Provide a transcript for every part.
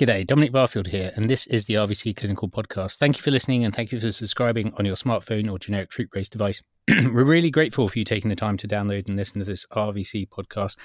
G'day, Dominic Barfield here, and this is the RVC Clinical Podcast. Thank you for listening and thank you for subscribing on your smartphone or generic fruit based device. We're really grateful for you taking the time to download and listen to this RVC podcast.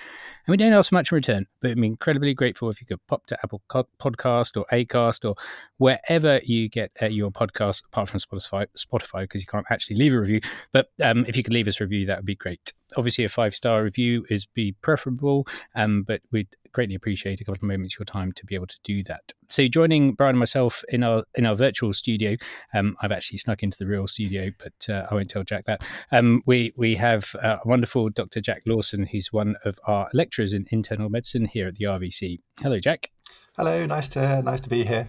And we don't ask much in return, but I'm incredibly grateful if you could pop to Apple Podcast or Acast or wherever you get uh, your podcast, apart from Spotify, Spotify because you can't actually leave a review. But um, if you could leave us a review, that would be great. Obviously, a five star review is be preferable, um, but we'd greatly appreciate a couple of moments of your time to be able to do that. So, joining Brian and myself in our in our virtual studio, um, I've actually snuck into the real studio, but uh, I won't tell Jack that. Um, we we have uh, a wonderful Dr. Jack Lawson, who's one of our lecturers in internal medicine here at the RVC. Hello, Jack. Hello, nice to nice to be here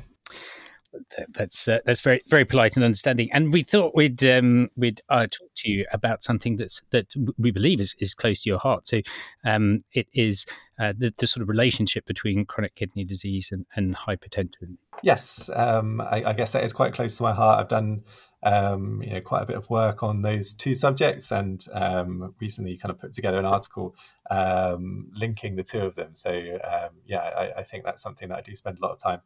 that's uh, that's very very polite and understanding. And we thought we'd um, we'd uh, talk to you about something that's that we believe is, is close to your heart. So um, it is uh, the, the, sort of relationship between chronic kidney disease and, and hypertension. Yes, um, I, I, guess that is quite close to my heart. I've done um, you know quite a bit of work on those two subjects, and um, recently kind of put together an article um, linking the two of them. So yeah, I, I think that's something that I do spend a lot of time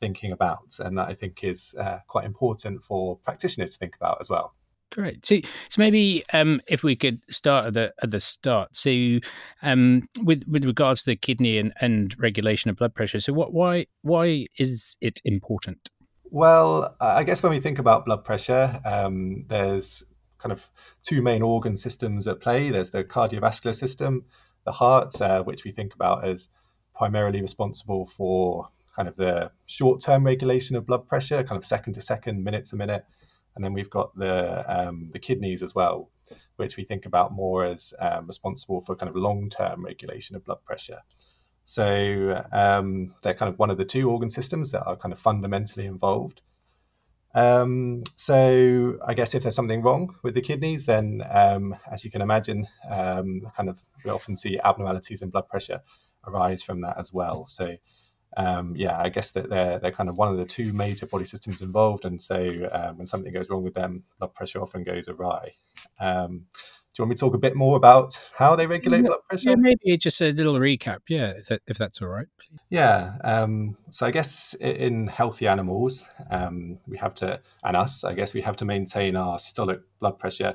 thinking about, and that I think is uh, quite important for practitioners to think about as well. Great. So, so maybe um, if we could start at the at the start. So, um, with with regards to the kidney and, and regulation of blood pressure. So, what why why is it important? Well, I guess when we think about blood pressure, um, there's kind of two main organ systems at play. There's the cardiovascular system, the heart, uh, which we think about as primarily responsible for kind of the short term regulation of blood pressure, kind of second to second, minute to minute. And then we've got the, um, the kidneys as well, which we think about more as um, responsible for kind of long term regulation of blood pressure. So um, they're kind of one of the two organ systems that are kind of fundamentally involved. Um, so I guess if there's something wrong with the kidneys, then um, as you can imagine, um, kind of we often see abnormalities in blood pressure arise from that as well. So um, yeah, I guess that they're they're kind of one of the two major body systems involved, and so um, when something goes wrong with them, blood pressure often goes awry. Um, do you want me to talk a bit more about how they regulate yeah, blood pressure? Yeah, maybe just a little recap. Yeah, if, that, if that's all right. Please. Yeah. Um, so I guess in healthy animals, um, we have to, and us, I guess we have to maintain our systolic blood pressure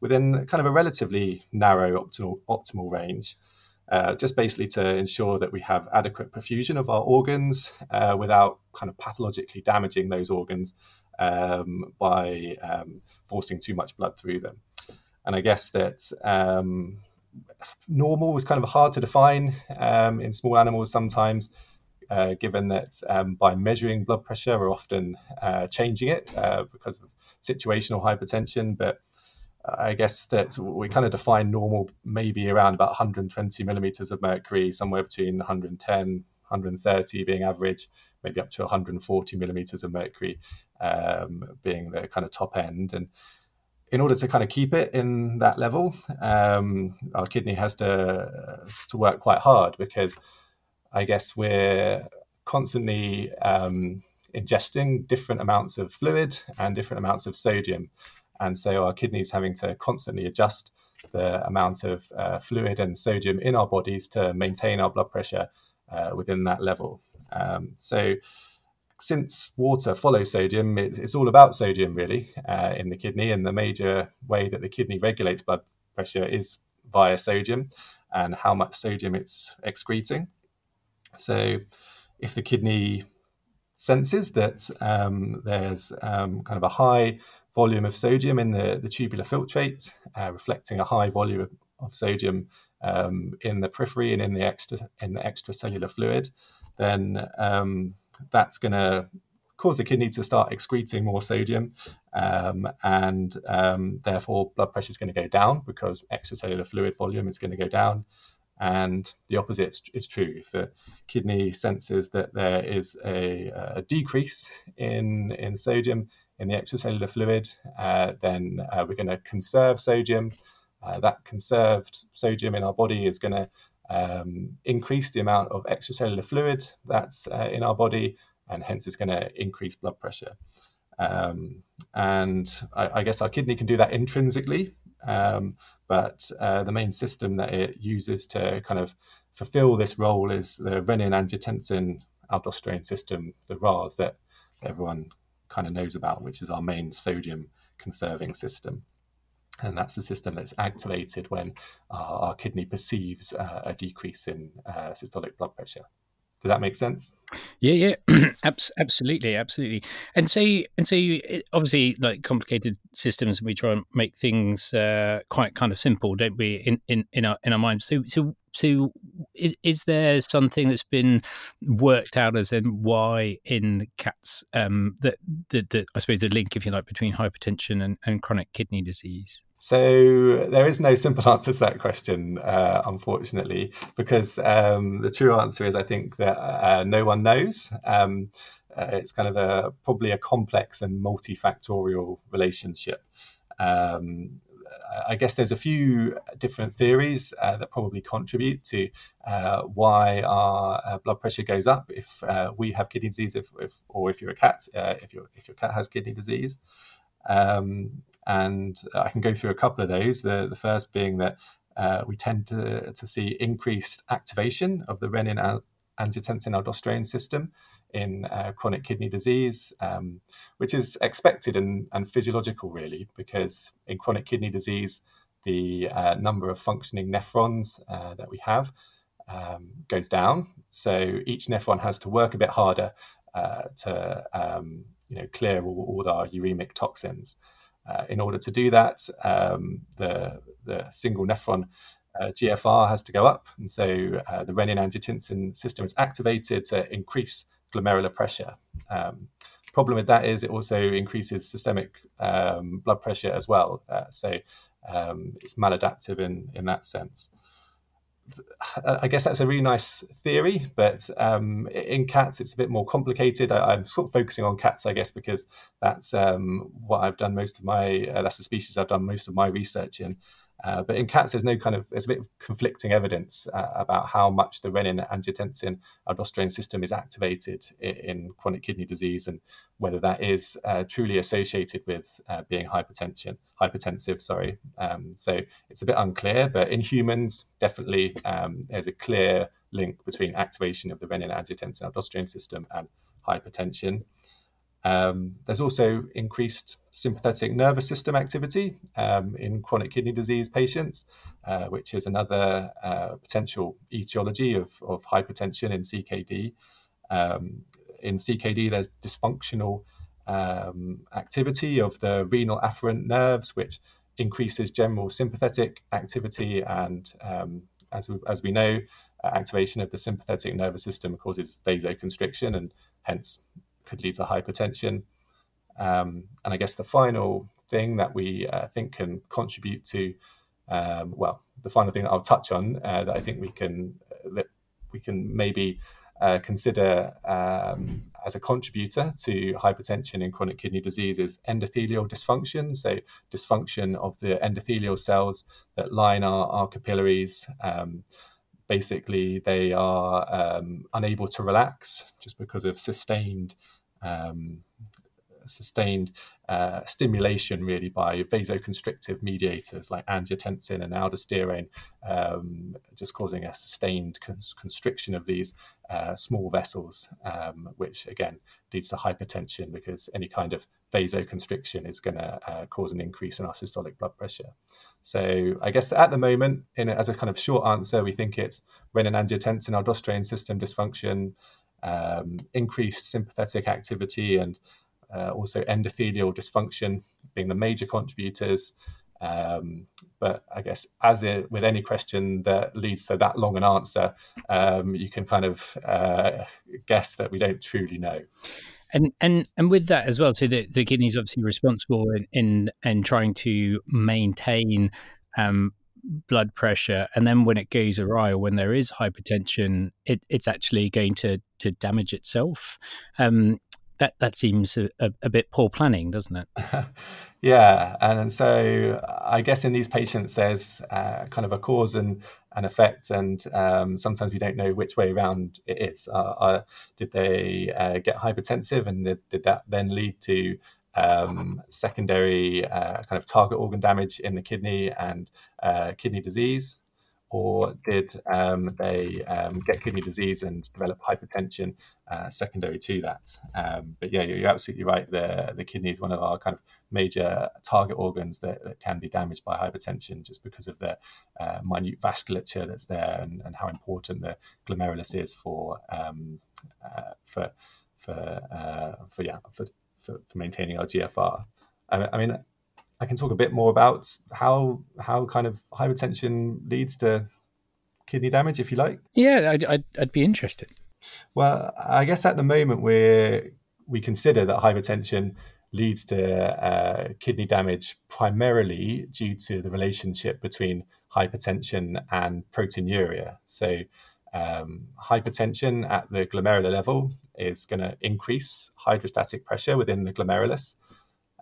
within kind of a relatively narrow optimal optimal range uh, just basically to ensure that we have adequate perfusion of our organs uh, without kind of pathologically damaging those organs um, by um, forcing too much blood through them. And I guess that um, normal is kind of hard to define um, in small animals sometimes. Uh, given that um, by measuring blood pressure, we're often uh, changing it uh, because of situational hypertension. But I guess that we kind of define normal maybe around about 120 millimeters of mercury, somewhere between 110, 130 being average, maybe up to 140 millimeters of mercury um, being the kind of top end. And in order to kind of keep it in that level, um, our kidney has to to work quite hard because I guess we're constantly um, ingesting different amounts of fluid and different amounts of sodium. And so our kidneys having to constantly adjust the amount of uh, fluid and sodium in our bodies to maintain our blood pressure uh, within that level. Um, so since water follows sodium, it, it's all about sodium really uh, in the kidney. And the major way that the kidney regulates blood pressure is via sodium and how much sodium it's excreting. So if the kidney senses that um, there's um, kind of a high volume of sodium in the, the tubular filtrate, uh, reflecting a high volume of, of sodium um, in the periphery and in the extra in the extracellular fluid, then um, that's going to cause the kidney to start excreting more sodium, um, and um, therefore blood pressure is going to go down because extracellular fluid volume is going to go down. And the opposite is true. If the kidney senses that there is a, a decrease in, in sodium, in the extracellular fluid, uh, then uh, we're going to conserve sodium. Uh, that conserved sodium in our body is going to um, increase the amount of extracellular fluid that's uh, in our body, and hence it's going to increase blood pressure. Um, and I, I, guess our kidney can do that intrinsically, um, but uh, the main system that it uses to kind of fulfill this role is the renin angiotensin aldosterone system, the RAS that everyone kind of knows about, which is our main sodium conserving system. And that's the system that's activated when our, our kidney perceives uh, a decrease in uh, systolic blood pressure. Does that make sense? Yeah, yeah, absolutely, absolutely. And so, and so, obviously, like complicated systems, we try and make things uh, quite kind of simple, don't we? In in in our in our minds. So, so, so, is is there something that's been worked out as in why in cats um, that the, the I suppose the link, if you like, between hypertension and, and chronic kidney disease? So there is no simple answer to that question, uh, unfortunately, because um, the true answer is I think that uh, no one knows. Um, uh, it's kind of a probably a complex and multifactorial relationship. Um, I guess there's a few different theories uh, that probably contribute to uh, why our uh, blood pressure goes up if we have kidney disease, if, if, or if you're a cat, if your if your cat has kidney disease. Um, and I can go through a couple of those. The, the first being that uh, we tend to, to see increased activation of the renin angiotensin aldosterone system in uh, chronic kidney disease, um, which is expected and, and, physiological, really, because in chronic kidney disease, the uh, number of functioning nephrons uh, that we have um, goes down. So each nephron has to work a bit harder uh, to um, you know, clear all, all our uremic toxins. Uh, in order to do that, um, the, the single nephron uh, GFR has to go up. And so uh, the renin angiotensin system is activated to increase glomerular pressure. Um, problem with that is it also increases systemic um, blood pressure as well. Uh, so um, it's maladaptive in, in that sense. I guess that's a really nice theory, but um, in cats it's a bit more complicated. I, am sort of focusing on cats, I guess, because that's um, what I've done most of my. Uh, that's the species I've done most of my research in. Uh, but in cats, there's no kind of there's a bit of conflicting evidence uh, about how much the renin angiotensin aldosterone system is activated in, in, chronic kidney disease and whether that is uh, truly associated with uh, being hypertension hypertensive. Sorry, um, so it's a bit unclear. But in humans, definitely um, there's a clear link between activation of the renin angiotensin aldosterone system and hypertension. Um, there's also increased sympathetic nervous system activity um, in chronic kidney disease patients, uh, which is another uh, potential etiology of, of, hypertension in CKD. Um, in CKD, there's dysfunctional um, activity of the renal afferent nerves, which increases general sympathetic activity. And um, as, we, as we know, activation of the sympathetic nervous system causes vasoconstriction and hence could lead to hypertension. Um, and I guess the final thing that we uh, think can contribute to, um, well, the final thing that I'll touch on uh, that I think we can uh, that we can maybe uh, consider um, as a contributor to hypertension in chronic kidney disease is endothelial dysfunction. So, dysfunction of the endothelial cells that line our, our capillaries. Um, basically, they are um, unable to relax just because of sustained um, sustained uh, stimulation really by vasoconstrictive mediators like angiotensin and aldosterone, um, just causing a sustained constriction of these uh, small vessels, um, which again leads to hypertension because any kind of vasoconstriction is going to uh, cause an increase in our systolic blood pressure. So I guess at the moment, in as a kind of short answer, we think it's renin angiotensin aldosterone system dysfunction um, increased sympathetic activity and uh, also endothelial dysfunction being the major contributors. Um, but I guess, as it, with any question that leads to that long an answer, um, you can kind of uh, guess that we don't truly know. And and and with that as well, so the, the kidney is obviously responsible in, in in trying to maintain um, blood pressure and then when it goes awry or when there is hypertension it, it's actually going to to damage itself. Um, that that seems a, a, a, bit poor planning doesn't it? Yeah and so i guess in these patients there's uh, kind of a cause and an effect and um, sometimes we don't know which way around it is. Uh, uh, did they uh, get hypertensive and did, did that then lead to um, secondary uh, kind of target organ damage in the kidney and uh, kidney disease? or did um, they um, get kidney disease and develop hypertension uh, secondary to that? Um, but yeah, you're, absolutely right. The, the kidney is one of our kind of major target organs that, that can be damaged by hypertension just because of the uh, minute vasculature that's there and, and, how important the glomerulus is for um, uh, for for uh, for yeah for, for, for maintaining our GFR. I, I mean, I can talk a bit more about how how kind of hypertension leads to kidney damage, if you like. Yeah, I'd, I'd, I'd be interested. Well, I guess at the moment we we consider that hypertension leads to uh, kidney damage primarily due to the relationship between hypertension and proteinuria. So, um, hypertension at the glomerular level is going to increase hydrostatic pressure within the glomerulus,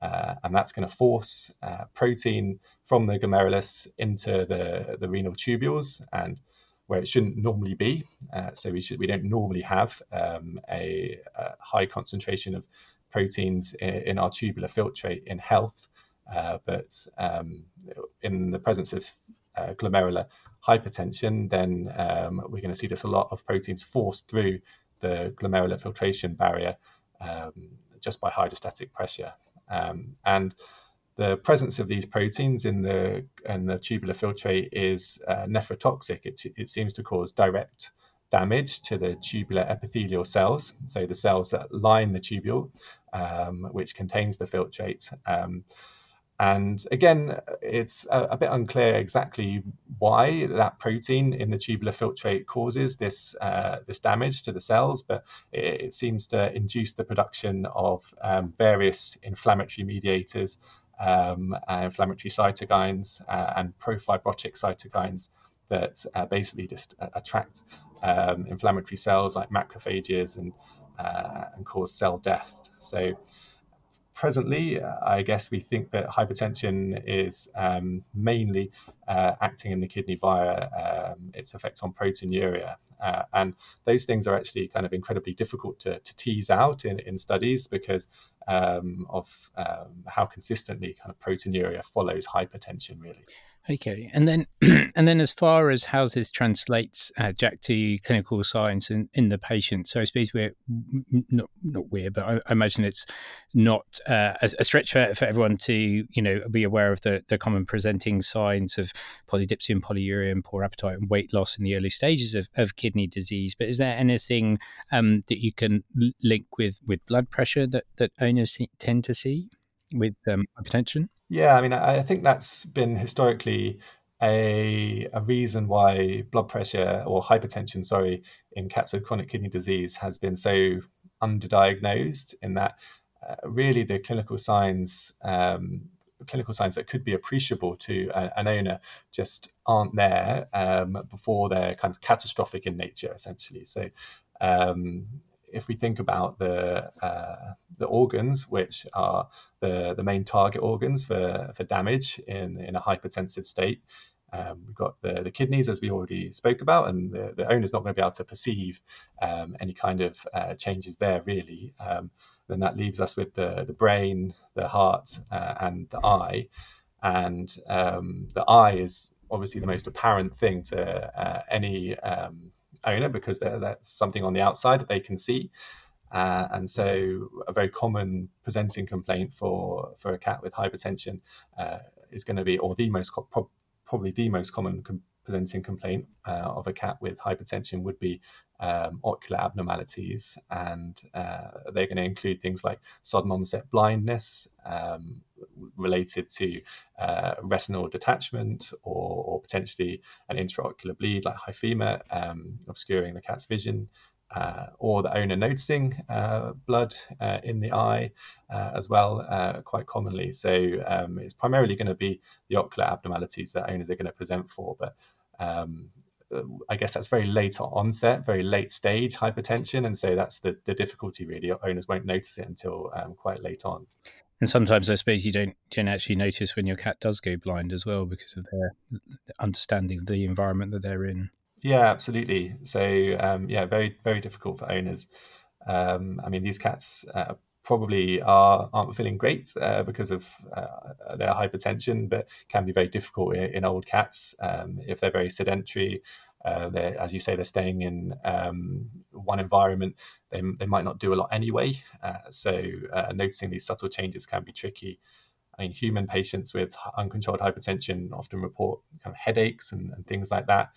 uh, and that's going to force uh, protein from the glomerulus into the, the renal tubules and where it shouldn't normally be. Uh, so we should we don't normally have um, a, a, high concentration of proteins in, in, our tubular filtrate in health, uh, but um, in the presence of uh, glomerular hypertension, then um, we're going to see just a lot of proteins forced through the glomerular filtration barrier um, just by hydrostatic pressure. Um, and the presence of these proteins in the in the tubular filtrate is uh, nephrotoxic. It, it seems to cause direct damage to the tubular epithelial cells, so the cells that line the tubule, um, which contains the filtrate. And again, it's a, a, bit unclear exactly why that protein in the tubular filtrate causes this uh, this damage to the cells, but it, it, seems to induce the production of um, various inflammatory mediators, um, inflammatory cytokines, uh, and profibrotic cytokines that uh, basically just uh, attract um, inflammatory cells like macrophages and uh, and cause cell death. So presently, uh, I guess we think that hypertension is um, mainly uh, acting in the kidney via um, its effect on proteinuria. Uh, and those things are actually kind of incredibly difficult to, to tease out in, in studies because um, of um, how consistently kind of proteinuria follows hypertension, really. Okay, and then and then as far as how this translates, uh, Jack, to clinical science in, in the patient. So I suppose we're not not but I, I imagine it's not uh, a, a, stretch for, for everyone to you know be aware of the, the common presenting signs of polydipsia, and polyuria, and poor appetite and weight loss in the early stages of, of kidney disease. But is there anything um, that you can link with with blood pressure that that owners tend to see with um, hypertension? Yeah, I mean, I think that's been historically a, a reason why blood pressure or hypertension, sorry, in cats with chronic kidney disease has been so underdiagnosed. In that, uh, really, the clinical signs, um, clinical signs that could be appreciable to an owner, just aren't there um, before they're kind of catastrophic in nature, essentially. So, um, if we think about the uh, the organs, which are the, the main target organs for, for damage in, in a hypertensive state, um, we've got the, the kidneys, as we already spoke about, and the, the owner's not going to be able to perceive um, any kind of uh, changes there, really. Um, then that leaves us with the, the brain, the heart, uh, and the eye. And um, the eye is obviously the most apparent thing to uh, any um, owner because that's something on the outside that they can see. Uh, and so, a very common presenting complaint for, for a cat with hypertension uh, is going to be, or the most pro- probably the most common com- presenting complaint uh, of a cat with hypertension would be um, ocular abnormalities, and uh, they're going to include things like sudden onset blindness um, related to uh, retinal detachment, or, or, potentially an intraocular bleed like hyphema um, obscuring the cat's vision uh, or the owner noticing uh, blood uh, in the eye uh, as well, uh, quite commonly. So um, it's primarily going to be the ocular abnormalities that owners are going to present for, but um, I guess that's very late onset, very late stage hypertension, and so that's the, the difficulty. Really, owners won't notice it until um, quite late on. And sometimes I suppose you don't don't actually notice when your cat does go blind as well because of their understanding of the environment that they're in. Yeah, absolutely. So um, yeah, very very difficult for owners. Um, I mean, these cats uh, probably are, aren't feeling great uh, because of uh, their hypertension, but can be very difficult in, in old cats um, if they're very sedentary. Uh, as you say, they're staying in um, one environment. They, they might not do a lot anyway. Uh, so uh, noticing these subtle changes can be tricky. I mean, human patients with uncontrolled hypertension often report kind of headaches and, and things like that.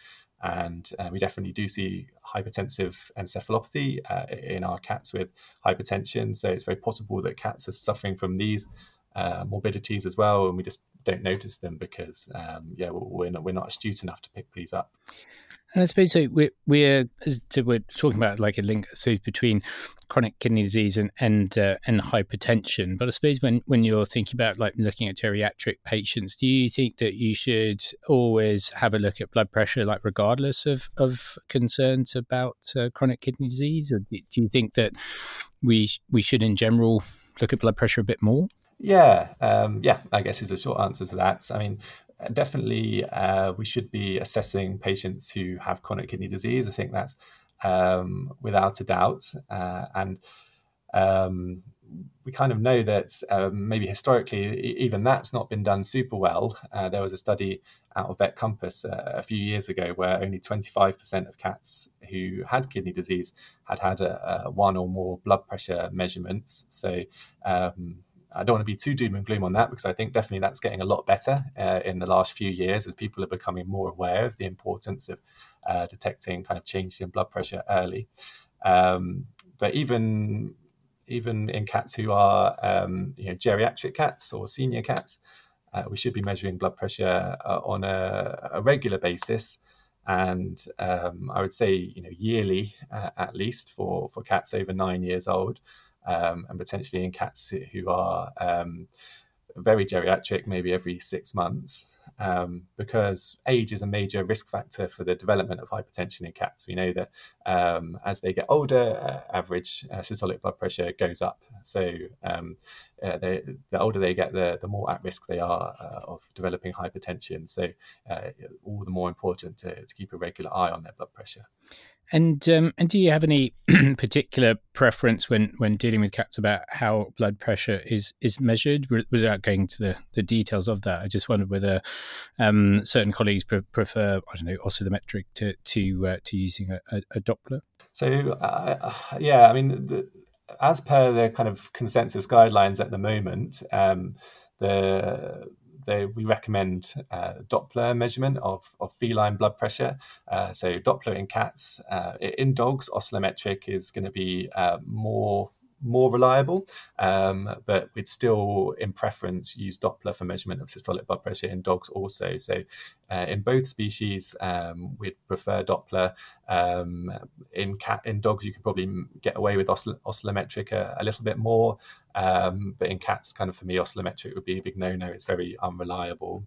And uh, we definitely do see hypertensive encephalopathy uh, in our cats with hypertension. So it's very possible that cats are suffering from these uh, morbidities as well, and we just don't notice them because, um, yeah, we're not, we're not astute enough to pick these up. And I suppose so we're we're, we're talking about like a link so between chronic kidney disease and and uh, and hypertension. But I suppose when when you're thinking about like looking at geriatric patients, do you think that you should always have a look at blood pressure, like regardless of of concerns about uh, chronic kidney disease, or do you think that we we should in general look at blood pressure a bit more? Yeah, um, yeah, I guess is the short answer to that. I mean, definitely uh, we should be assessing patients who have chronic kidney disease. I think that's um, without a doubt. Uh, and um, we kind of know that um, maybe historically, even that's not been done super well. Uh, there was a study out of VetCompass uh, a few years ago where only 25% of cats who had kidney disease had had a, a one or more blood pressure measurements. So um, I don't want to be too doom and gloom on that because I think definitely that's getting a lot better uh, in the last few years as people are becoming more aware of the importance of uh, detecting kind of changes in blood pressure early. Um, but even even in cats who are um, you know, geriatric cats or senior cats, uh, we should be measuring blood pressure uh, on a, a, regular basis. And um, I would say, you know, yearly uh, at least for, for cats over nine years old um, and potentially in cats who are um, very geriatric, maybe every six months, um, because age is a major risk factor for the development of hypertension in cats. We know that um, as they get older, uh, average uh, systolic blood pressure goes up. So um, uh, they, the older they get, the, the more at risk they are uh, of developing hypertension. So uh, all the more important to, to keep a regular eye on their blood pressure. And um, and do you have any particular preference when, when dealing with cats about how blood pressure is is measured? Without going to the, the details of that, I just wondered whether um, certain colleagues pre- prefer I don't know oscillometric to to uh, to using a, a, a Doppler. So uh, yeah, I mean, the, as per the kind of consensus guidelines at the moment, um, the they, we recommend uh, Doppler measurement of, of feline blood pressure. Uh, so Doppler in cats, uh, in dogs, oscillometric is going to be uh, more more reliable, um, but we'd still, in preference, use Doppler for measurement of systolic blood pressure in dogs also. So, uh, in both species, um, we'd prefer Doppler. Um, in cat, in dogs, you could probably get away with oscill- oscillometric a, a, little bit more, um, but in cats, kind of for me, oscillometric would be a big no-no. It's very unreliable.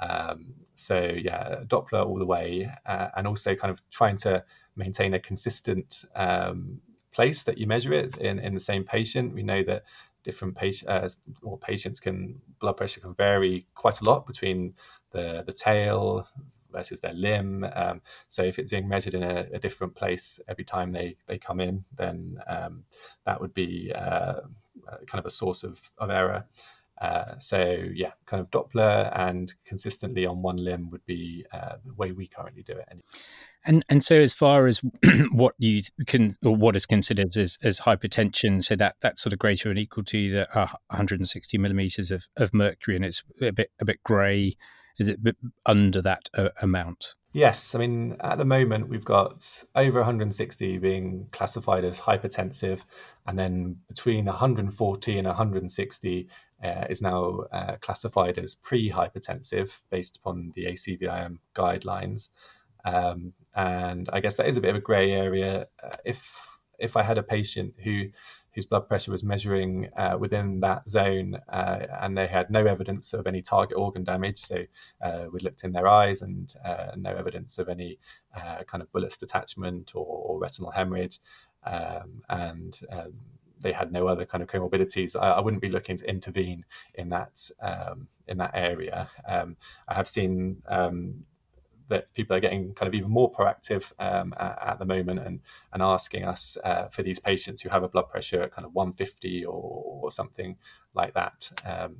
Um, so yeah, Doppler all the way, uh, and also kind of trying to maintain a consistent um, place that you measure it in, in the same patient. We know that different patient uh, or patients can blood pressure can vary quite a lot between the the tail versus their limb. Um, so if it's being measured in a, a, different place every time they they come in, then um, that would be uh, kind of a source of of error. Uh, so yeah, kind of Doppler and consistently on one limb would be uh, the way we currently do it. Anyway. And and so as far as what you can or what is considered as, as hypertension, so that that's sort of greater and equal to the uh, 160 millimeters of, of mercury, and it's a bit a bit grey. Is it under that uh, amount? Yes, I mean at the moment we've got over 160 being classified as hypertensive, and then between 140 and 160 uh, is now uh, classified as pre-hypertensive based upon the ACVIM guidelines. Um, and I guess that is a bit of a grey area. Uh, if if I had a patient who whose blood pressure was measuring uh, within that zone uh, and they had no evidence of any target organ damage, so uh, we looked in their eyes and uh, no evidence of any uh, kind of bullous detachment or, or retinal hemorrhage, um, and um, they had no other kind of comorbidities, I, I, wouldn't be looking to intervene in that um, in that area. Um, I have seen um, that people are getting kind of even more proactive um, at, at, the moment and and asking us uh, for these patients who have a blood pressure at kind of 150 or, or something like that. Um,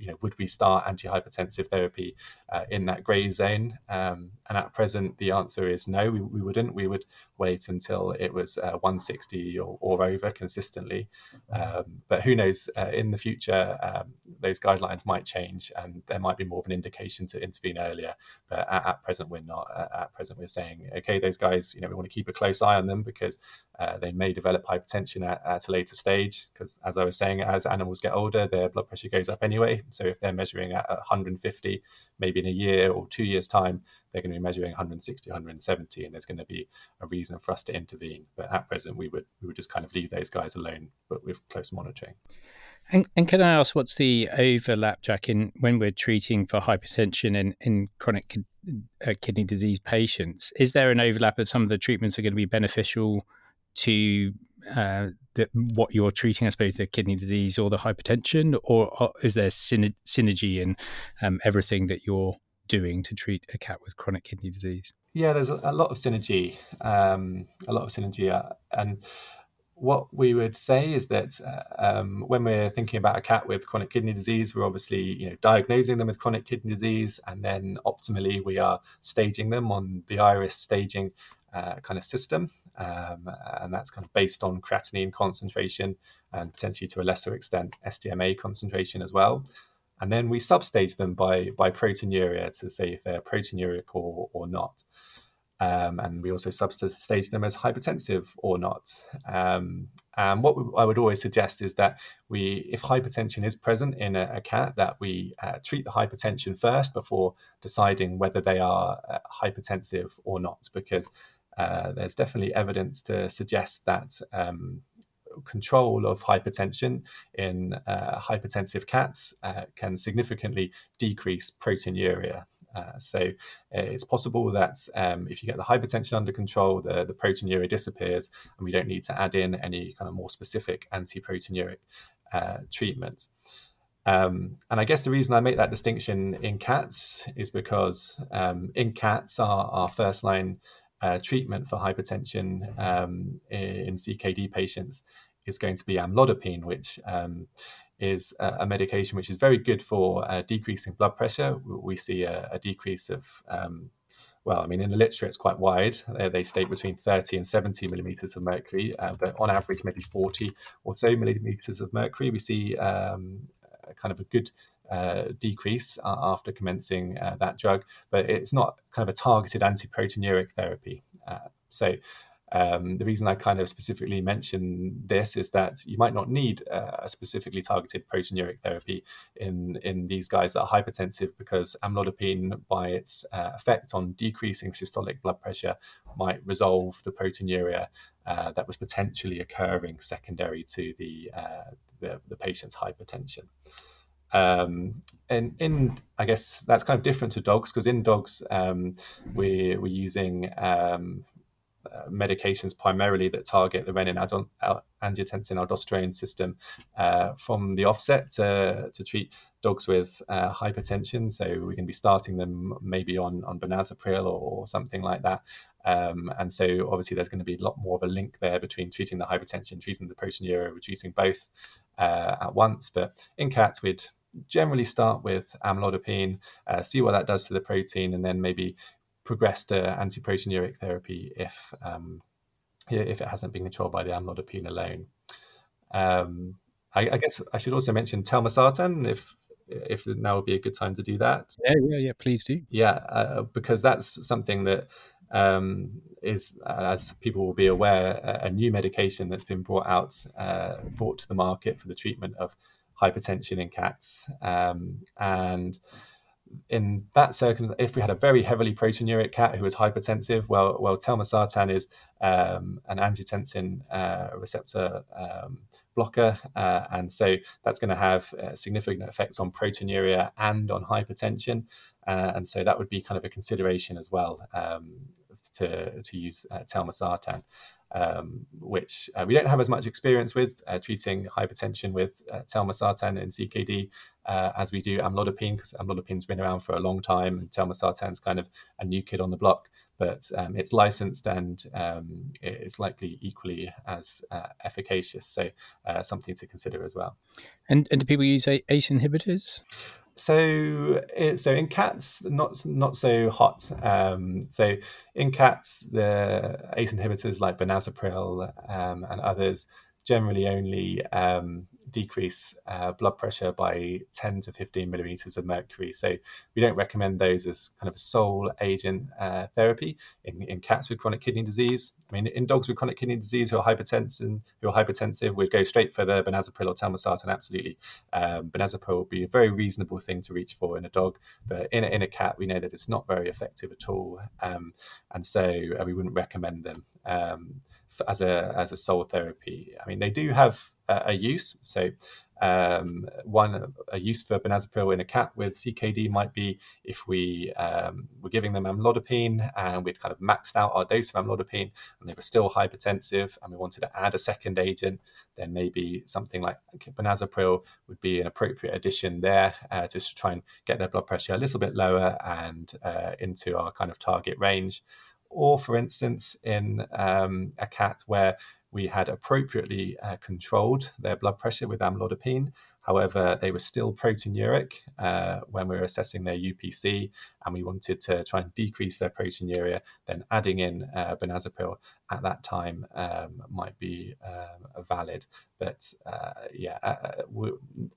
you know, would we start antihypertensive therapy uh, in that grey zone? Um, and at present, the answer is no, we, we wouldn't. We would wait until it was uh, 160 or, or, over consistently. Um, but who knows, uh, in the future, um, those guidelines might change and there might be more of an indication to intervene earlier. But at, at present, we're not. At, present, we're saying, okay, those guys, you know, we want to keep a close eye on them because uh, they may develop hypertension at, at a later stage. Because as I was saying, as animals get older, their blood pressure goes up anyway. So if they're measuring at 150, maybe in a year or two years' time, they're going to be measuring 160, 170, and there's going to be a reason for us to intervene. But at present, we would we would just kind of leave those guys alone, but with close monitoring. And, and can I ask, what's the overlap, Jack, in when we're treating for hypertension in, in chronic ki- uh, kidney disease patients? Is there an overlap of some of the treatments are going to be beneficial to uh, the, what you're treating, I suppose, the kidney disease or the hypertension, or, is there synergy in um, everything that you're doing to treat a cat with chronic kidney disease? Yeah, there's a, a lot of synergy, um, a lot of synergy, uh, and what we would say is that uh, um, when we're thinking about a cat with chronic kidney disease, we're obviously you know diagnosing them with chronic kidney disease, and then optimally we are staging them on the IRIS staging uh, kind of system, um, and that's kind of based on creatinine concentration and potentially to a lesser extent SDMA concentration as well. And then we substage them by by proteinuria to say if they're proteinuric or or not. Um, and we also substage them as hypertensive or not. Um, and what we, I would always suggest is that we, if hypertension is present in a, a cat, that we uh, treat the hypertension first before deciding whether they are uh, hypertensive or not, because uh, there's definitely evidence to suggest that um, control of hypertension in uh, hypertensive cats uh, can significantly decrease proteinuria. Uh, so uh, it's possible that um, if you get the hypertension under control, the, the proteinuria disappears, and we don't need to add in any kind of more specific anti-proteinuric treatment. Um, and I guess the reason I make that distinction in cats is because um, in cats, our, our first line uh, treatment for hypertension um, in CKD patients is going to be amlodipine, which um, is a, medication which is very good for uh, decreasing blood pressure. We see a, a decrease of, um, well, I mean, in the literature it's quite wide. They, they state between 30 and 70 millimeters of mercury, uh, but on average, maybe 40 or so millimeters of mercury. We see um, kind of a good uh, decrease uh, after commencing uh, that drug, but it's not kind of a targeted antiproteinuric therapy. Uh, so um, the reason I kind of specifically mention this is that you might not need uh, a specifically targeted proteinuric therapy in, in these guys that are hypertensive because amlodipine, by its effect on decreasing systolic blood pressure, might resolve the proteinuria that was potentially occurring secondary to the, the, the patient's hypertension. Um, and in, I guess that's kind of different to dogs because in dogs um, we, we're using um, uh, medications primarily that target the renin angiotensin aldosterone system uh, from the offset to, to treat dogs with uh, hypertension. So we can be starting them maybe on on benazepril or, or something like that. Um, and so obviously there's going to be a lot more of a link there between treating the hypertension, treating the proteinuria, treating both uh, at once. But in cats, we'd generally start with amlodipine, uh, see what that does to the protein, and then maybe progress to antiproteinuric therapy if um, if it hasn't been controlled by the amlodipine alone. Um, I, I, guess I should also mention telmisartan if if now would be a good time to do that. Yeah, yeah, yeah. Please do. Yeah, uh, because that's something that um, is, as people will be aware, a, a, new medication that's been brought out, uh, brought to the market for the treatment of hypertension in cats. Um, and in that circumstance, if we had a very heavily proteinuric cat who was hypertensive, well, well, telmisartan is um, an angiotensin uh, receptor um, blocker, uh, and so that's going to have uh, significant effects on proteinuria and on hypertension, uh, and so that would be kind of a consideration as well um, to to use uh, telmisartan. Um, which uh, we don't have as much experience with uh, treating hypertension with uh, telmisartan and CKD uh, as we do amlodipine, because amlodipine's been around for a long time, and telmisartan's kind of a new kid on the block. But um, it's licensed and um, it's likely equally as uh, efficacious. So uh, something to consider as well. And, and do people use ACE inhibitors? So so in cats not not so hot um, so in cats the ace inhibitors like benazepril um, and others generally only um, decrease uh, blood pressure by 10 to 15 millimeters of mercury. So we don't recommend those as kind of a sole agent uh, therapy in, in cats with chronic kidney disease. I mean, in dogs with chronic kidney disease who are hypertensive, who are hypertensive, we'd go straight for the benazepril or telmisartan. Absolutely, um, benazepril would be a very reasonable thing to reach for in a dog, but in a, in a cat, we know that it's not very effective at all, um, and so uh, we wouldn't recommend them. Um, as a as a sole therapy. I mean, they do have a, a use. So um, one a use for benazepril in a cat with CKD might be if we um, were giving them amlodipine and we'd kind of maxed out our dose of amlodipine and they were still hypertensive and we wanted to add a second agent, then maybe something like benazepril would be an appropriate addition there uh, to try and get their blood pressure a little bit lower and uh, into our kind of target range or for instance, in um, a cat where we had appropriately uh, controlled their blood pressure with amlodipine. However, they were still proteinuric uh, when we were assessing their UPC, and we wanted to try and decrease their proteinuria. Then adding in uh, at that time um, might be um, valid. But uh, yeah, uh, uh, we,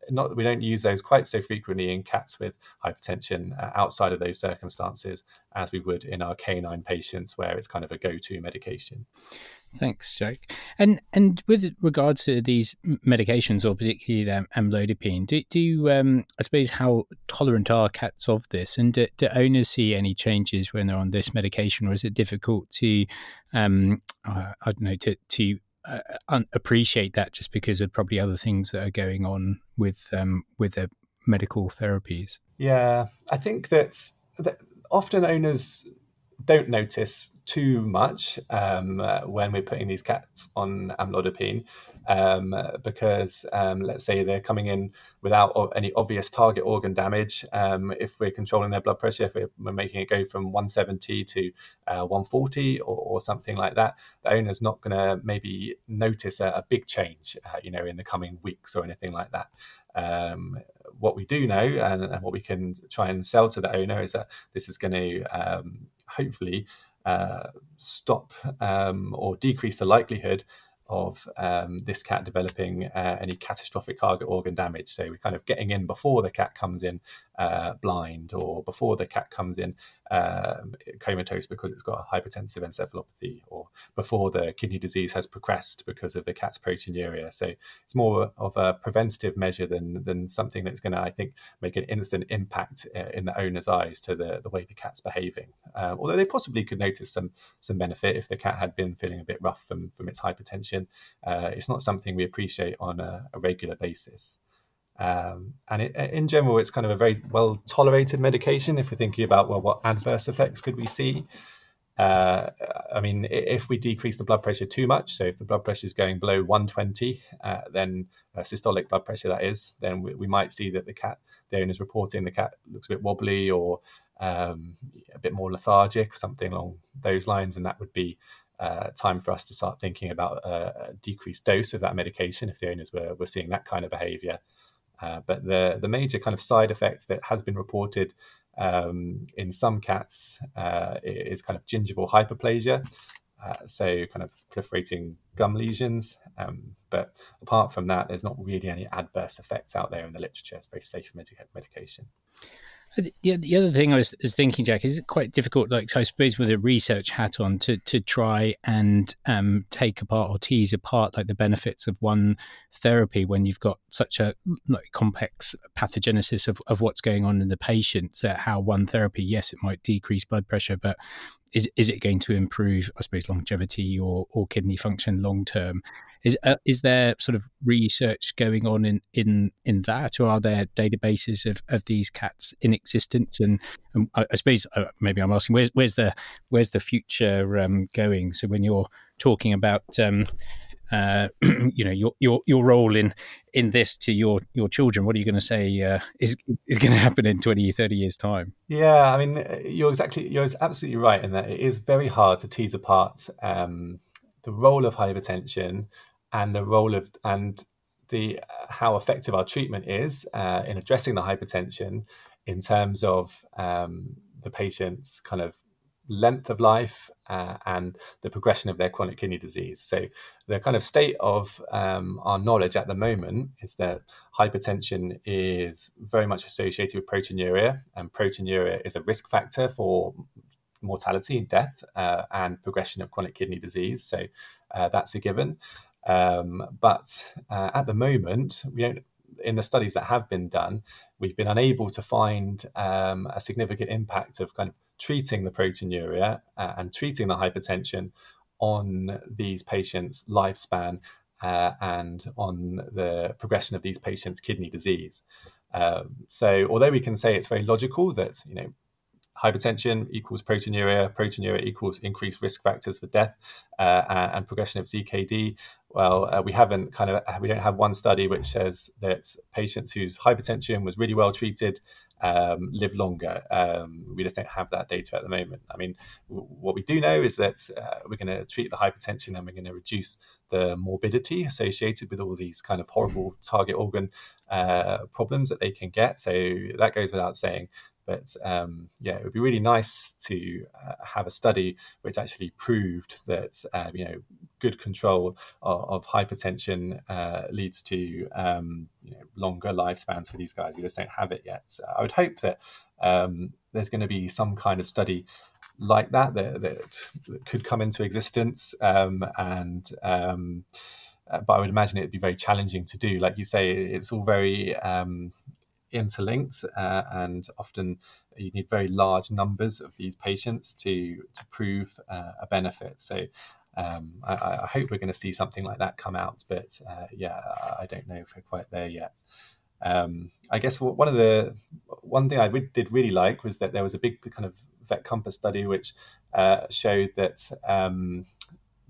not we don't use those quite so frequently in cats with hypertension uh, outside of those circumstances as we would in our canine patients, where it's kind of a go-to medication. Thanks, Jake. And and with regard to these medications, or particularly the amlodipine, do, do you, um, I suppose, how tolerant are cats of this? And do, do, owners see any changes when they're on this medication, or is it difficult to, um, uh, I don't know, to, to uh, un- appreciate that just because of probably other things that are going on with um, with the medical therapies? Yeah, I think that, that often owners don't notice too much um, uh, when we're putting these cats on amlodipine um, because um, let's say they're coming in without any obvious target organ damage. Um, if we're controlling their blood pressure, if we're making it go from 170 to uh, 140 or, or, something like that, the owner's not going to maybe notice a, a big change, uh, you know, in the coming weeks or anything like that. Um, what we do know and, and, what we can try and sell to the owner is that this is going to um, hopefully uh, stop um, or decrease the likelihood of um, this cat developing uh, any catastrophic target organ damage. So we're kind of getting in before the cat comes in uh, blind or before the cat comes in um, comatose because it's got a hypertensive encephalopathy or before the kidney disease has progressed because of the cat's proteinuria. So it's more of a preventative measure than than something that's going to, I think, make an instant impact uh, in the owner's eyes to the, the way the cat's behaving. Um, although they possibly could notice some some benefit if the cat had been feeling a bit rough from, from its hypertension. Uh, it's not something we appreciate on a, a regular basis. Um, and it, in general, it's kind of a very well tolerated medication. If we're thinking about well, what adverse effects could we see? Uh, I mean, if we decrease the blood pressure too much, so if the blood pressure is going below 120, uh, then uh, systolic blood pressure that is, then we, we, might see that the cat, the owner is reporting the cat looks a bit wobbly or um, a bit more lethargic, something along those lines, and that would be uh, time for us to start thinking about a, decreased dose of that medication if the owners were, were seeing that kind of behavior. Uh, but the the major kind of side effect that has been reported um, in some cats uh, is kind of gingival hyperplasia, uh, so kind of proliferating gum lesions. Um, but apart from that, there's not really any adverse effects out there in the literature. It's very safe medication. The, the other thing I was, was thinking, Jack, is it quite difficult, like so I suppose with a research hat on, to to try and um, take apart or tease apart like the benefits of one therapy when you've got such a like, complex pathogenesis of, of what's going on in the patient. Uh, how one therapy, yes, it might decrease blood pressure, but is is it going to improve, I suppose, longevity or or kidney function long term? Is uh, is there sort of research going on in, in, in that, or are there databases of, of these cats in existence? And, and I, I, suppose uh, maybe I'm asking where's where's the where's the future um, going? So when you're talking about um, uh, you know your your your role in in this to your your children what are you going to say uh, is is going to happen in 20 30 years time? Yeah i mean you're exactly you're absolutely right in that it is very hard to tease apart um, the role of hypertension and the role of and the how effective our treatment is uh, in addressing the hypertension in terms of um, the patient's kind of length of life uh, and the progression of their chronic kidney disease. So, the kind of state of um, our knowledge at the moment is that hypertension is very much associated with proteinuria, and proteinuria is a risk factor for mortality and death uh, and progression of chronic kidney disease. So, uh, that's a given. Um, but uh, at the moment, we don't in the studies that have been done, we've been unable to find um, a significant impact of kind of treating the proteinuria uh, and treating the hypertension on these patients' lifespan uh, and on the progression of these patients' kidney disease. Um, so, although we can say it's very logical that you know hypertension equals proteinuria, proteinuria equals increased risk factors for death uh, and progression of CKD. Well, uh, we haven't kind of we don't have one study which says that patients whose hypertension was really well treated um, live longer. Um, we just don't have that data at the moment. I mean, w- what we do know is that uh, we're going to treat the hypertension and we're going to reduce the morbidity associated with all these kind of horrible target organ uh, problems that they can get. So that goes without saying. But um, yeah, it would be really nice to uh, have a study which actually proved that uh, you know good control of, of hypertension uh, leads to um, you know, longer lifespans for these guys. We just don't have it yet. So I would hope that um, there's going to be some kind of study like that that, that, that could come into existence um, and um, uh, but I would imagine it would be very challenging to do. Like you say, it's all very um, interlinked, uh, and often you need very large numbers of these patients to to prove uh, a benefit. So. Um, I, I, hope we're going to see something like that come out, but uh, yeah, I don't know if we're quite there yet. Um, I guess one of the one thing I did really like was that there was a big kind of VetCompass study which uh, showed that um,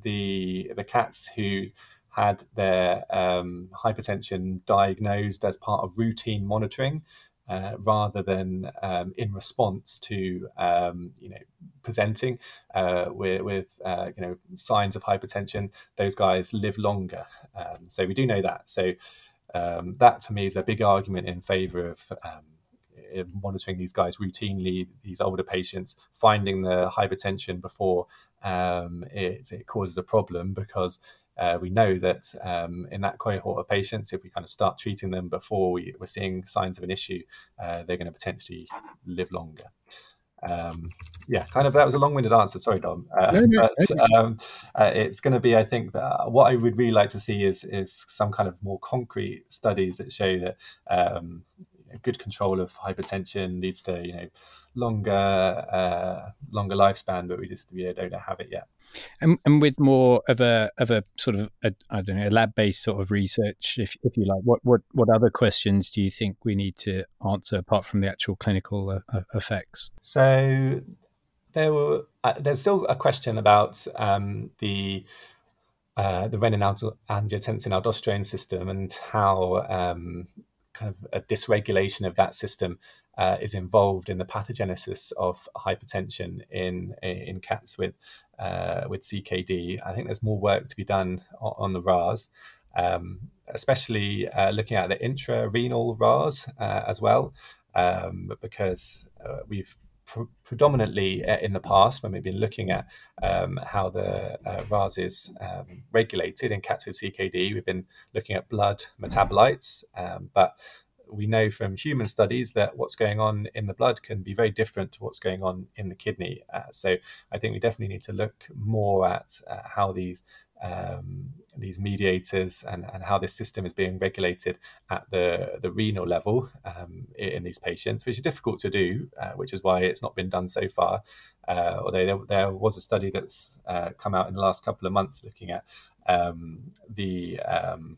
the the cats who had their um, hypertension diagnosed as part of routine monitoring uh, rather than um, in response to um, you know presenting uh, with, with uh, you know signs of hypertension. Those guys live longer, um, so we do know that. So um, that for me is a big argument in favour of um, monitoring these guys routinely, these older patients, finding the hypertension before um, it, it, causes a problem because uh, we know that um, in that cohort of patients, if we kind of start treating them before we, are seeing signs of an issue, uh, they're going to potentially live longer. Um, yeah, kind of that was a long-winded answer. Sorry, Dom. Uh, no, no, but um, uh, it's going to be, I think, that what I would really like to see is is some kind of more concrete studies that show that um, good control of hypertension leads to you know longer uh, longer lifespan, but we just yeah, don't have it yet. And, and with more of a of a sort of I don't know lab based sort of research, if if you like, what what what other questions do you think we need to answer apart from the actual clinical uh, uh effects? So there were uh, there's still a question about um, the uh, the renin-angiotensin aldosterone system and how um, kind of a dysregulation of that system uh, is involved in the pathogenesis of hypertension in in cats with uh, with CKD. I think there's more work to be done on, on the RAS, um, especially uh, looking at the intra-renal RAS uh, as well, um, because uh, predominantly uh, in the past when we've been looking at um, how the uh, RAS is um, regulated in cats with CKD, we've been looking at blood metabolites, um, but we know from human studies that what's going on in the blood can be very different to what's going on in the kidney. Uh, so I think we definitely need to look more at uh, how these um, these mediators and, and how this system is being regulated at the, the renal level um, in these patients, which is difficult to do, uh, which is why it's not been done so far. Uh, although there, there, was a study that's uh, come out in the last couple of months looking at um, the um,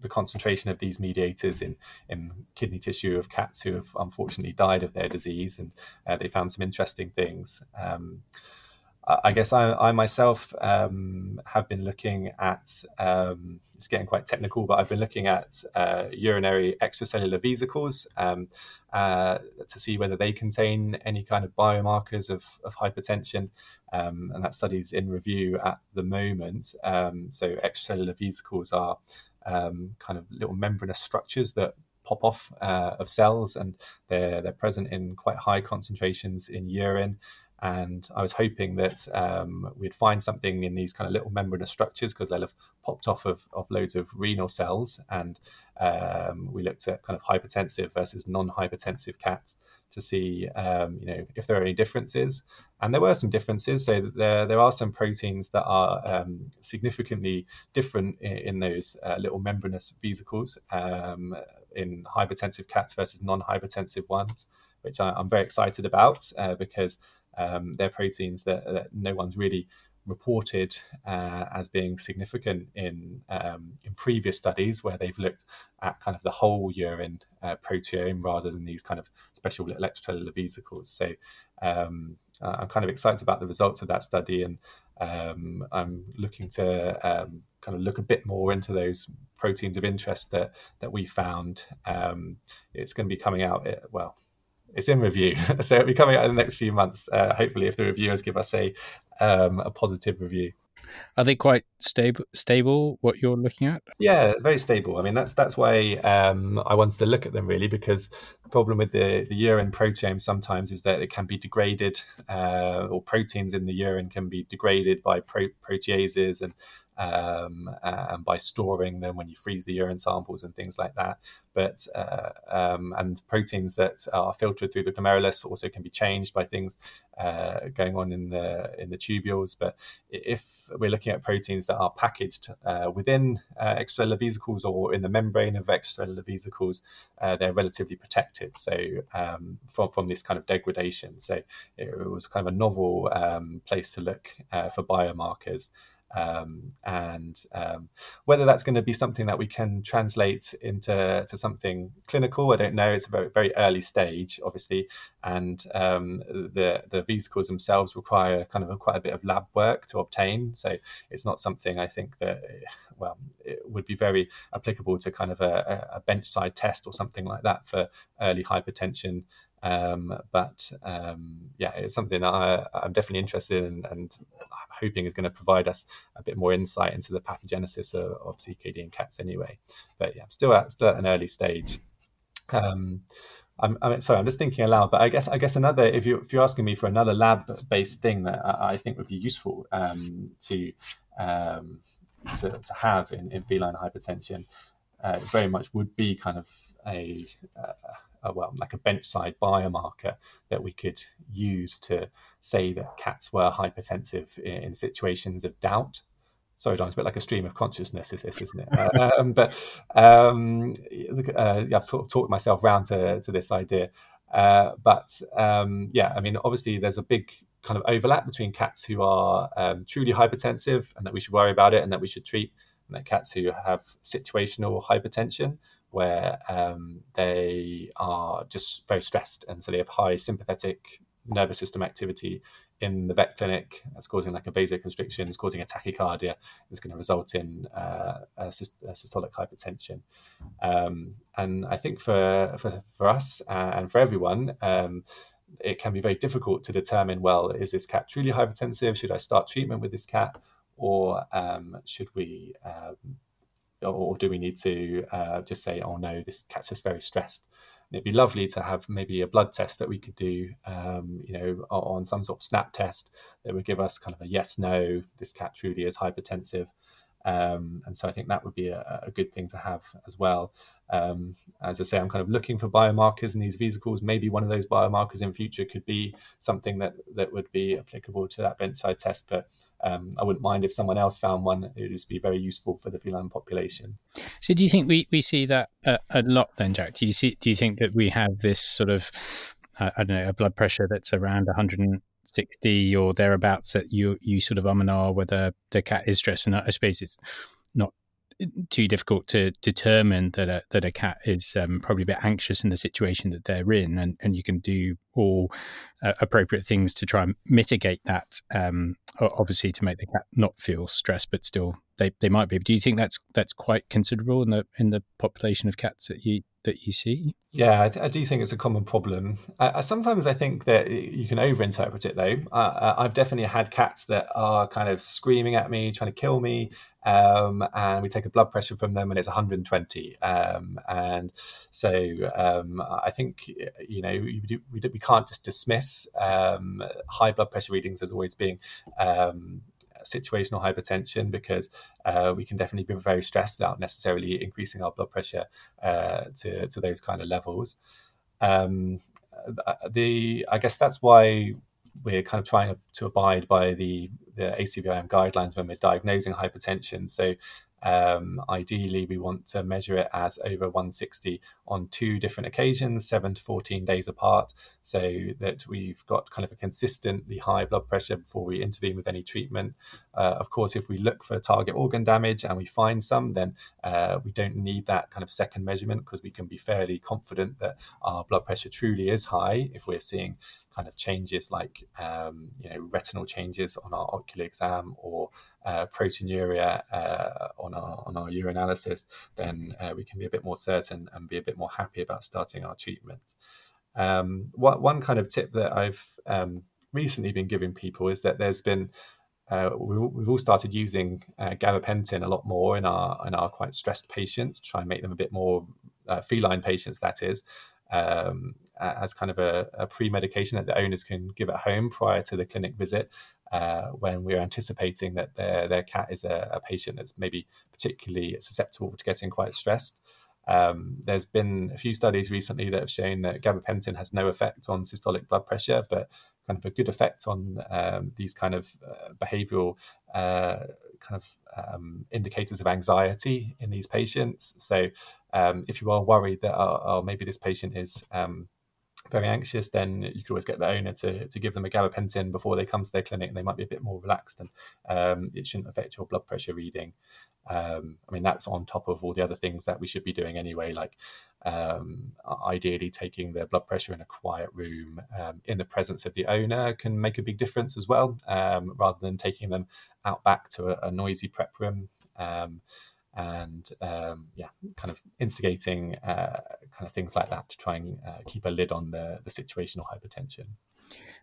the concentration of these mediators in, in kidney tissue of cats who have unfortunately died of their disease, and uh, they found some interesting things. I guess I, I myself um, have been looking at, um, it's getting quite technical, but I've been looking at uh, urinary extracellular vesicles um, uh, to see whether they contain any kind of biomarkers of, of hypertension. Um, and that study is in review at the moment. Um, so, extracellular vesicles are um, kind of little membranous structures that pop off uh, of cells and they're, they're present in quite high concentrations in urine and I was hoping that um, we'd find something in these kind of little membranous structures because they'll have popped off of, of loads of renal cells. And um, we looked at kind of hypertensive versus non-hypertensive cats to see, um, you know, if there are any differences. And there were some differences. So there there are some proteins that are um, significantly different in, in those uh, little membranous vesicles um, in hypertensive cats versus non-hypertensive ones, which I, am very excited about uh, because um, they're proteins that, that, no one's really reported uh, as being significant in um, in previous studies where they've looked at kind of the whole urine uh, proteome rather than these kind of special little extracellular vesicles. So um, I'm kind of excited about the results of that study, and um, I'm looking to um, kind of look a bit more into those proteins of interest that that we found. Um, it's going to be coming out eh, well it's in review, so it'll be coming out in the next few months. Uh, hopefully, if the reviewers give us a um, a positive review. Are they quite stable? Stable? What you're looking at? Yeah, very stable. I mean, that's that's why um, I wanted to look at them really because the problem with the the urine proteome sometimes is that it can be degraded, uh, or proteins in the urine can be degraded by pro- proteases and um, and by storing them when you freeze the urine samples and things like that. But uh, um, and proteins that are filtered through the glomerulus also can be changed by things uh, going on in the in the tubules. But if we're looking at proteins that are packaged uh, within uh, extracellular vesicles or in the membrane of extracellular vesicles, uh, they're relatively protected. So um, from from this kind of degradation. So it was kind of a novel um, place to look uh, for biomarkers. Um, and um, whether that's going to be something that we can translate into to something clinical, I don't know. It's a very very early stage, obviously, and um, the the vesicles themselves require kind of a, quite a bit of lab work to obtain. So it's not something I think that well it would be very applicable to kind of a, a bench side test or something like that for early hypertension um, but um, yeah, it's something I, am definitely interested in and I'm hoping is going to provide us a bit more insight into the pathogenesis of, of CKD in cats anyway. But yeah, still at, still at an early stage. Um, I'm, I'm, sorry, I'm just thinking aloud, but I guess I guess another if you if you're asking me for another lab-based thing that I, I think would be useful um, to, um, to, to have in, in feline hypertension, uh, very much would be kind of a, well, like a bench-side biomarker that we could use to say that cats were hypertensive in, in situations of doubt. Sorry, John, it's a bit like a stream of consciousness, is this, isn't it? Uh, um, but um, uh, I've sort of talked myself round to, to this idea. Uh, but um, yeah, I mean, obviously, there's a big kind of overlap between cats who are um, truly hypertensive and that we should worry about it and that we should treat, and that cats who have situational hypertension where um, they are just very stressed and so they have high sympathetic nervous system activity in the vet clinic. That's causing like a vasoconstriction it's causing a tachycardia it's going to result in uh, a, syst- a, systolic hypertension. Um, and i think for for, for us uh, and for everyone um, it can be very difficult to determine well is this cat truly hypertensive? Should i start treatment with this cat? Or um, should we um, or do we need to uh, just say, oh no, this cat's just very stressed? And it'd be lovely to have maybe a blood test that we could do, um, you know, on some sort of snap test that would give us kind of a yes, no, this cat truly is hypertensive. Um, and so I think that would be a, a good thing to have as well. Um, as I say, I'm kind of looking for biomarkers in these vesicles. Maybe one of those biomarkers in future could be something that that would be applicable to that bench-side test. But um, I wouldn't mind if someone else found one. It would just be very useful for the feline population. So, do you think we, we see that a, a lot then, Jack? Do you see? Do you think that we have this sort of uh, I don't know a blood pressure that's around 160 or thereabouts that you you sort of um and ah whether the cat is stressed? And I suppose it's not too difficult to determine that a, that a cat is um, probably a bit anxious in the situation that they're in, and, and you can do all uh, appropriate things to try and mitigate that. Um, obviously, to make the cat not feel stressed, but still they, they might be. Do you think that's that's quite considerable in the in the population of cats that you that you see? Yeah, I, th- I do think it's a common problem. Sometimes I think that you can overinterpret it, though. Uh, I've definitely had cats that are kind of screaming at me, trying to kill me, um, and we take a blood pressure from them and it's 120. Um, and so um, I think you know we, do, we, do, we can't just dismiss um, high blood pressure readings as always being um, situational hypertension because uh, we can definitely be very stressed without necessarily increasing our blood pressure uh, to, to those kind of levels. Um, the I guess that's why we're kind of trying to abide by the, the ACVIM guidelines when we're diagnosing hypertension. So um, ideally, we want to measure it as over 160 on two different occasions, seven to 14 days apart, so that we've got kind of a consistently high blood pressure before we intervene with any treatment. Uh, of course, if we look for target organ damage and we find some, then uh, we don't need that kind of second measurement because we can be fairly confident that our blood pressure truly is high if we're seeing kind of changes like um, you know retinal changes on our ocular exam or uh, proteinuria uh, on our on our urinalysis, then uh, we can be a bit more certain and be a bit more happy about starting our treatment. Um, what, one kind of tip that I've um, recently been giving people is that there's been uh, we, we've all started using uh, gabapentin a lot more in our in our quite stressed patients, try and make them a bit more uh, feline patients. That is, um, as kind of a, a pre-medication that the owners can give at home prior to the clinic visit uh, when we're anticipating that their their cat is a, a, patient that's maybe particularly susceptible to getting quite stressed. Um, there's been a few studies recently that have shown that gabapentin has no effect on systolic blood pressure, but kind of a good effect on um, these kind of uh, behavioral uh, kind of um, indicators of anxiety in these patients. So um, if you are worried that oh, oh maybe this patient is um, very anxious, then you could always get the owner to, to give them a gabapentin before they come to their clinic, and they might be a bit more relaxed, and um, it shouldn't affect your blood pressure reading. Um, I mean, that's on top of all the other things that we should be doing anyway, like um, ideally taking their blood pressure in a quiet room um, in the presence of the owner can make a big difference as well, um, rather than taking them out back to a, a noisy prep room. Um, and um, yeah, kind of instigating uh, kind of things like that to try and uh, keep a lid on the, the situational hypertension.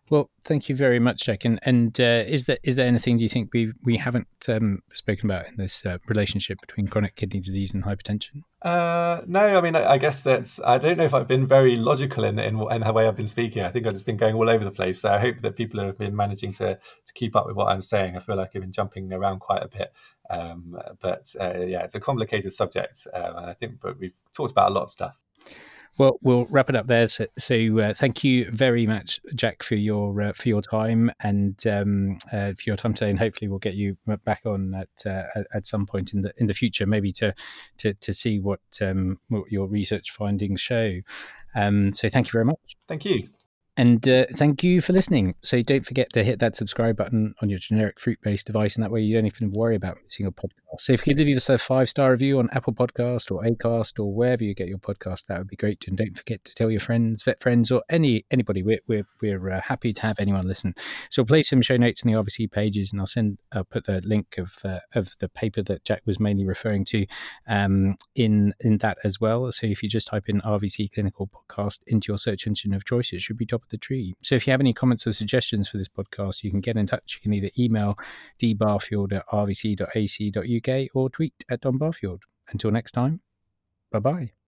Well, thank you very much, Jack. And, and uh, is there is there anything do you think we we haven't um, spoken about in this uh, relationship between chronic kidney disease and hypertension? Uh, no, I mean, I, I, guess that's. I don't know if I've been very logical in, in in the way I've been speaking. I think I've just been going all over the place. So I hope that people have been managing to to keep up with what I'm saying. I feel like I've been jumping around quite a bit. Um, but uh, yeah, it's a complicated subject, um, and I think but we've talked about a lot of stuff. Well, we'll wrap it up there. So, so uh, thank you very much, Jack, for your uh, for your time and um, uh, for your time today. And hopefully, we'll get you back on at uh, at some point in the in the future, maybe to to, to see what um, what your research findings show. Um, so, thank you very much. Thank you. And uh, thank you for listening. So don't forget to hit that subscribe button on your generic fruit based device, and that way you don't even worry about missing a podcast. So if you could leave us a five star review on Apple Podcast or Acast or wherever you get your podcast, that would be great. And don't forget to tell your friends, vet friends, or any anybody. We're we're, we're uh, happy to have anyone listen. So we'll place some show notes in the RVC pages, and I'll send I'll put the link of uh, of the paper that Jack was mainly referring to um, in in that as well. So if you just type in RVC Clinical Podcast into your search engine of choice, it should be top of the tree. So if you have any comments or suggestions for this podcast, you can get in touch. You can either email dbarfield at rvc.ac.uk or tweet at Dom Barfield. Until next time, bye bye.